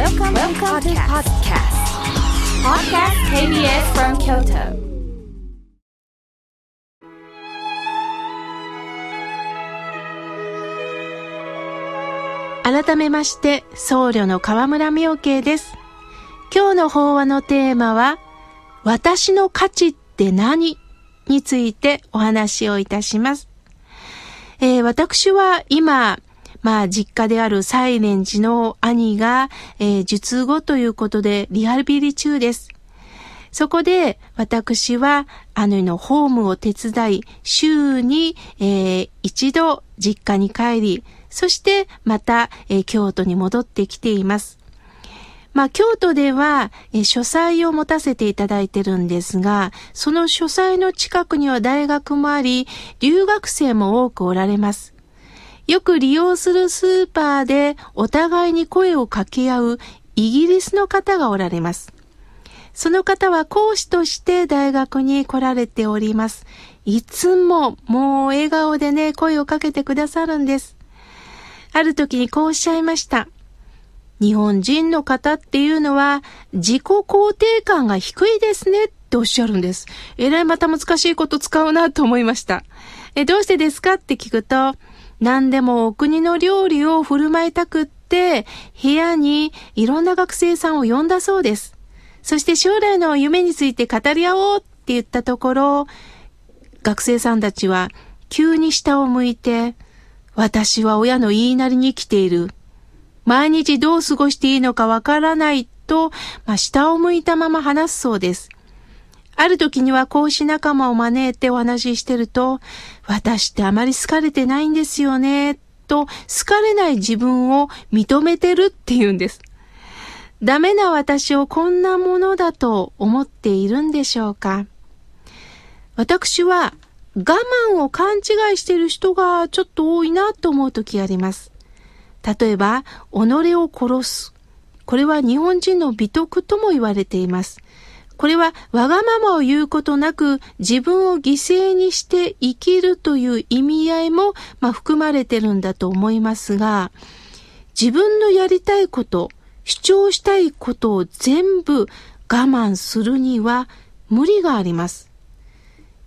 Welcome, Welcome to podcast. Podcast KBS from Kyoto. 改めまして僧侶の河村明慶です今日の法話のテーマは私の価値って何についてお話をいたします、えー、私は今まあ、実家であるサイレン寺の兄が、えー、術後ということでリハビリ中です。そこで私はあののホームを手伝い、週に、えー、一度実家に帰り、そしてまた、えー、京都に戻ってきています。まあ、京都では、え書斎を持たせていただいてるんですが、その書斎の近くには大学もあり、留学生も多くおられます。よく利用するスーパーでお互いに声を掛け合うイギリスの方がおられます。その方は講師として大学に来られております。いつももう笑顔でね、声をかけてくださるんです。ある時にこうおっしゃいました。日本人の方っていうのは自己肯定感が低いですねっておっしゃるんです。えらいまた難しいこと使うなと思いました。え、どうしてですか？って聞くと、何でもお国の料理を振る舞いたくって、部屋にいろんな学生さんを呼んだそうです。そして将来の夢について語り合おうって言ったところ、学生さんたちは急に下を向いて、私は親の言いなりに生きている。毎日どう過ごしていいのかわからないと、まあ、下を向いたまま話すそうです。ある時には講師仲間を招いてお話ししてると、私ってあまり好かれてないんですよね、と好かれない自分を認めてるって言うんです。ダメな私をこんなものだと思っているんでしょうか私は我慢を勘違いしている人がちょっと多いなと思う時あります。例えば、己を殺す。これは日本人の美徳とも言われています。これはわがままを言うことなく自分を犠牲にして生きるという意味合いも、まあ、含まれてるんだと思いますが、自分のやりたいこと、主張したいことを全部我慢するには無理があります。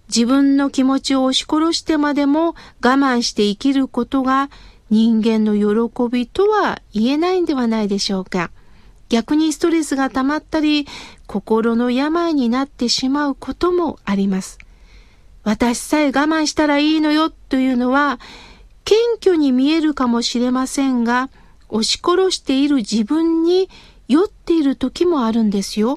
自分の気持ちを押し殺してまでも我慢して生きることが人間の喜びとは言えないんではないでしょうか。逆にストレスが溜まったり、心の病になってしまうこともあります。私さえ我慢したらいいのよというのは、謙虚に見えるかもしれませんが、押し殺している自分に酔っている時もあるんですよ。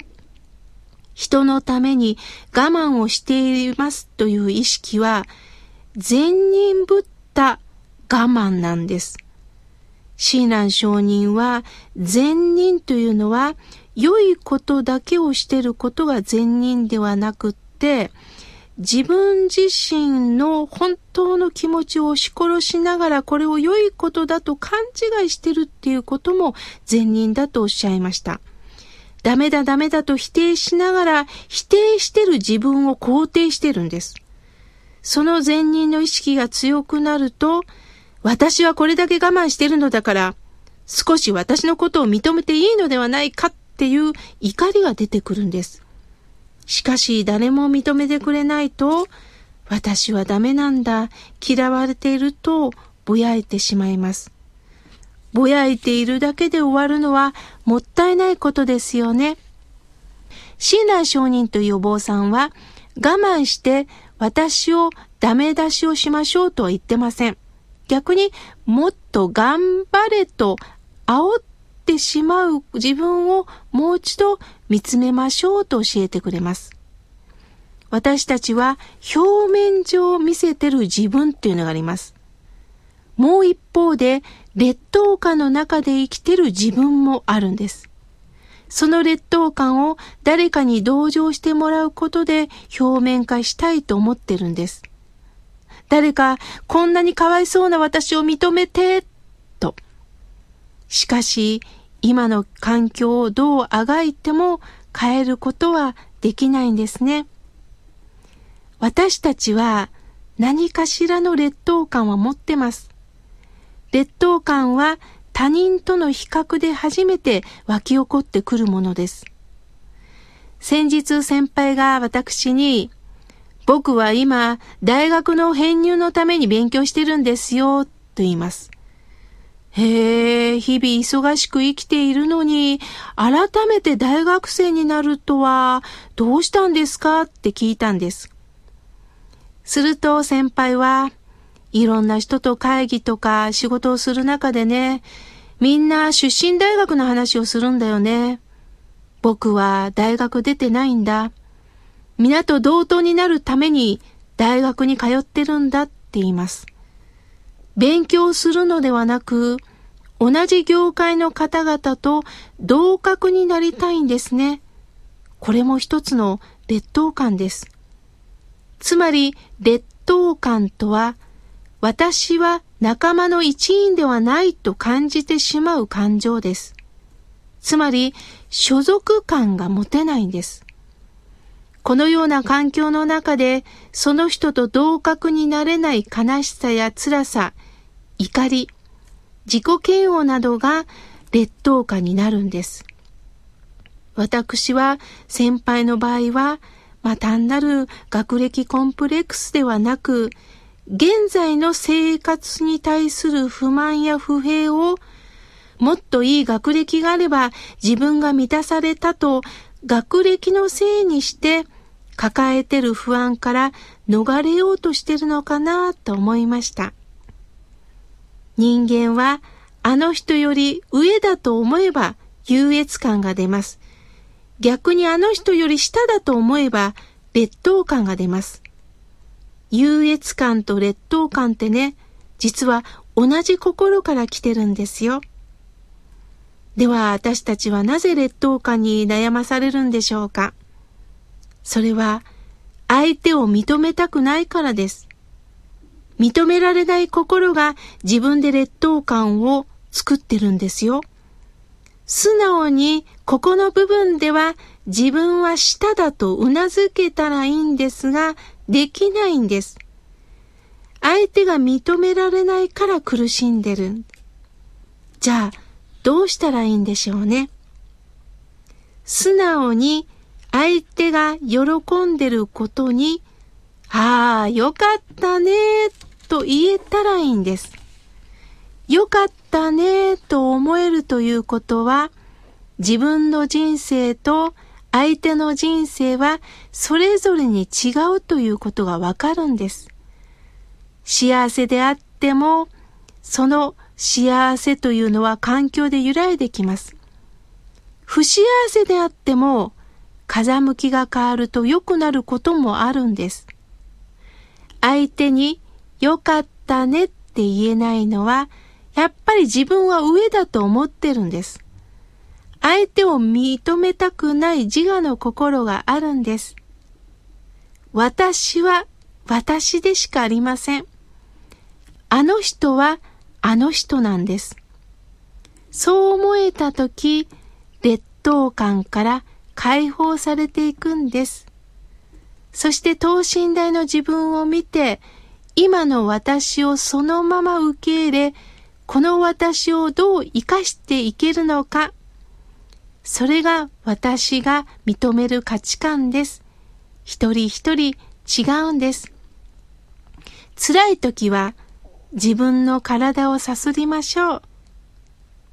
人のために我慢をしていますという意識は、善人ぶった我慢なんです。親鸞上人は善人というのは良いことだけをしていることが善人ではなくって自分自身の本当の気持ちを押し殺しながらこれを良いことだと勘違いしてるっていうことも善人だとおっしゃいました。ダメだダメだと否定しながら否定してる自分を肯定してるんです。その善人の意識が強くなると私はこれだけ我慢してるのだから、少し私のことを認めていいのではないかっていう怒りが出てくるんです。しかし誰も認めてくれないと、私はダメなんだ、嫌われているとぼやいてしまいます。ぼやいているだけで終わるのはもったいないことですよね。親鸞上人というお坊さんは我慢して私をダメ出しをしましょうとは言ってません。逆にもっと頑張れと煽ってしまう自分をもう一度見つめましょうと教えてくれます。私たちは表面上見せてる自分っていうのがあります。もう一方で劣等感の中で生きてる自分もあるんです。その劣等感を誰かに同情してもらうことで表面化したいと思ってるんです。誰かこんなにかわいそうな私を認めて、と。しかし、今の環境をどうあがいても変えることはできないんですね。私たちは何かしらの劣等感は持ってます。劣等感は他人との比較で初めて湧き起こってくるものです。先日先輩が私に、僕は今、大学の編入のために勉強してるんですよ、と言います。へえ、日々忙しく生きているのに、改めて大学生になるとは、どうしたんですかって聞いたんです。すると先輩は、いろんな人と会議とか仕事をする中でね、みんな出身大学の話をするんだよね。僕は大学出てないんだ。皆と同等になるために大学に通ってるんだって言います。勉強するのではなく、同じ業界の方々と同格になりたいんですね。これも一つの劣等感です。つまり、劣等感とは、私は仲間の一員ではないと感じてしまう感情です。つまり、所属感が持てないんです。このような環境の中で、その人と同格になれない悲しさや辛さ、怒り、自己嫌悪などが劣等感になるんです。私は先輩の場合は、まあ、単なる学歴コンプレックスではなく、現在の生活に対する不満や不平を、もっといい学歴があれば自分が満たされたと学歴のせいにして抱えてる不安から逃れようとしてるのかなと思いました。人間はあの人より上だと思えば優越感が出ます。逆にあの人より下だと思えば劣等感が出ます。優越感と劣等感ってね、実は同じ心から来てるんですよ。では私たちはなぜ劣等感に悩まされるんでしょうか？それは相手を認めたくないからです。認められない心が自分で劣等感を作ってるんですよ。素直にここの部分では自分は下だと頷けたらいいんですが、できないんです。相手が認められないから苦しんでる。じゃあ、どうしたらいいんでしょうね。素直に相手が喜んでることに、ああ、よかったね、と言えたらいいんです。よかったね、と思えるということは、自分の人生と相手の人生はそれぞれに違うということがわかるんです。幸せであっても、その幸せというのは環境で揺らいできます。不幸せであっても、風向きが変わると良くなることもあるんです。相手に良かったねって言えないのは、やっぱり自分は上だと思ってるんです。相手を認めたくない自我の心があるんです。私は私でしかありません。あの人はあの人なんです。そう思えたとき、劣等感から解放されていくんです。そして等身大の自分を見て、今の私をそのまま受け入れ、この私をどう生かしていけるのか。それが私が認める価値観です。一人一人違うんです。辛い時は自分の体をさすりましょう。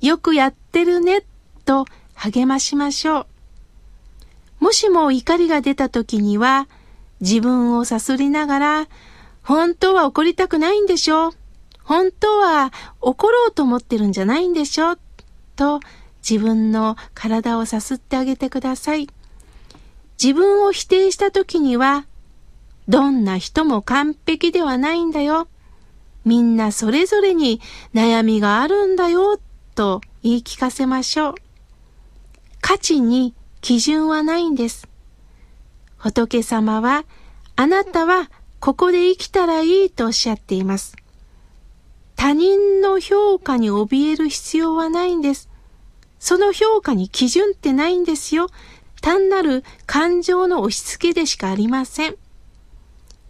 よくやってるねと励ましましょう。もしも怒りが出た時には自分をさすりながら本当は怒りたくないんでしょ本当は怒ろうと思ってるんじゃないんでしょと自分の体をさすってあげてください。自分を否定した時には、どんな人も完璧ではないんだよ。みんなそれぞれに悩みがあるんだよ、と言い聞かせましょう。価値に基準はないんです。仏様は、あなたはここで生きたらいいとおっしゃっています。他人の評価に怯える必要はないんです。その評価に基準ってないんですよ。単なる感情の押し付けでしかありません。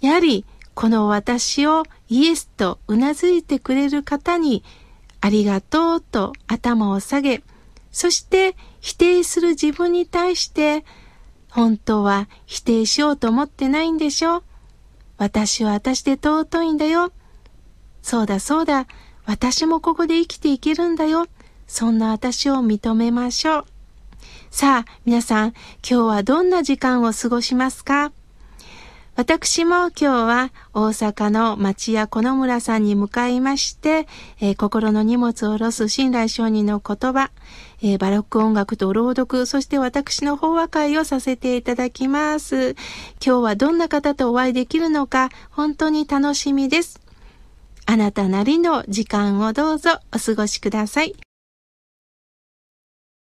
やはり、この私をイエスと頷いてくれる方にありがとうと頭を下げ、そして否定する自分に対して、本当は否定しようと思ってないんでしょ？私は私で尊いんだよ。そうだそうだ、私もここで生きていけるんだよ。そんな私を認めましょう。さあ、皆さん、今日はどんな時間を過ごしますか？私も今日は大阪の町屋この村さんに向かいまして、えー、心の荷物を下ろす信頼承認の言葉、えー、バロック音楽と朗読、そして私の法話会をさせていただきます。今日はどんな方とお会いできるのか本当に楽しみです。あなたなりの時間をどうぞお過ごしください。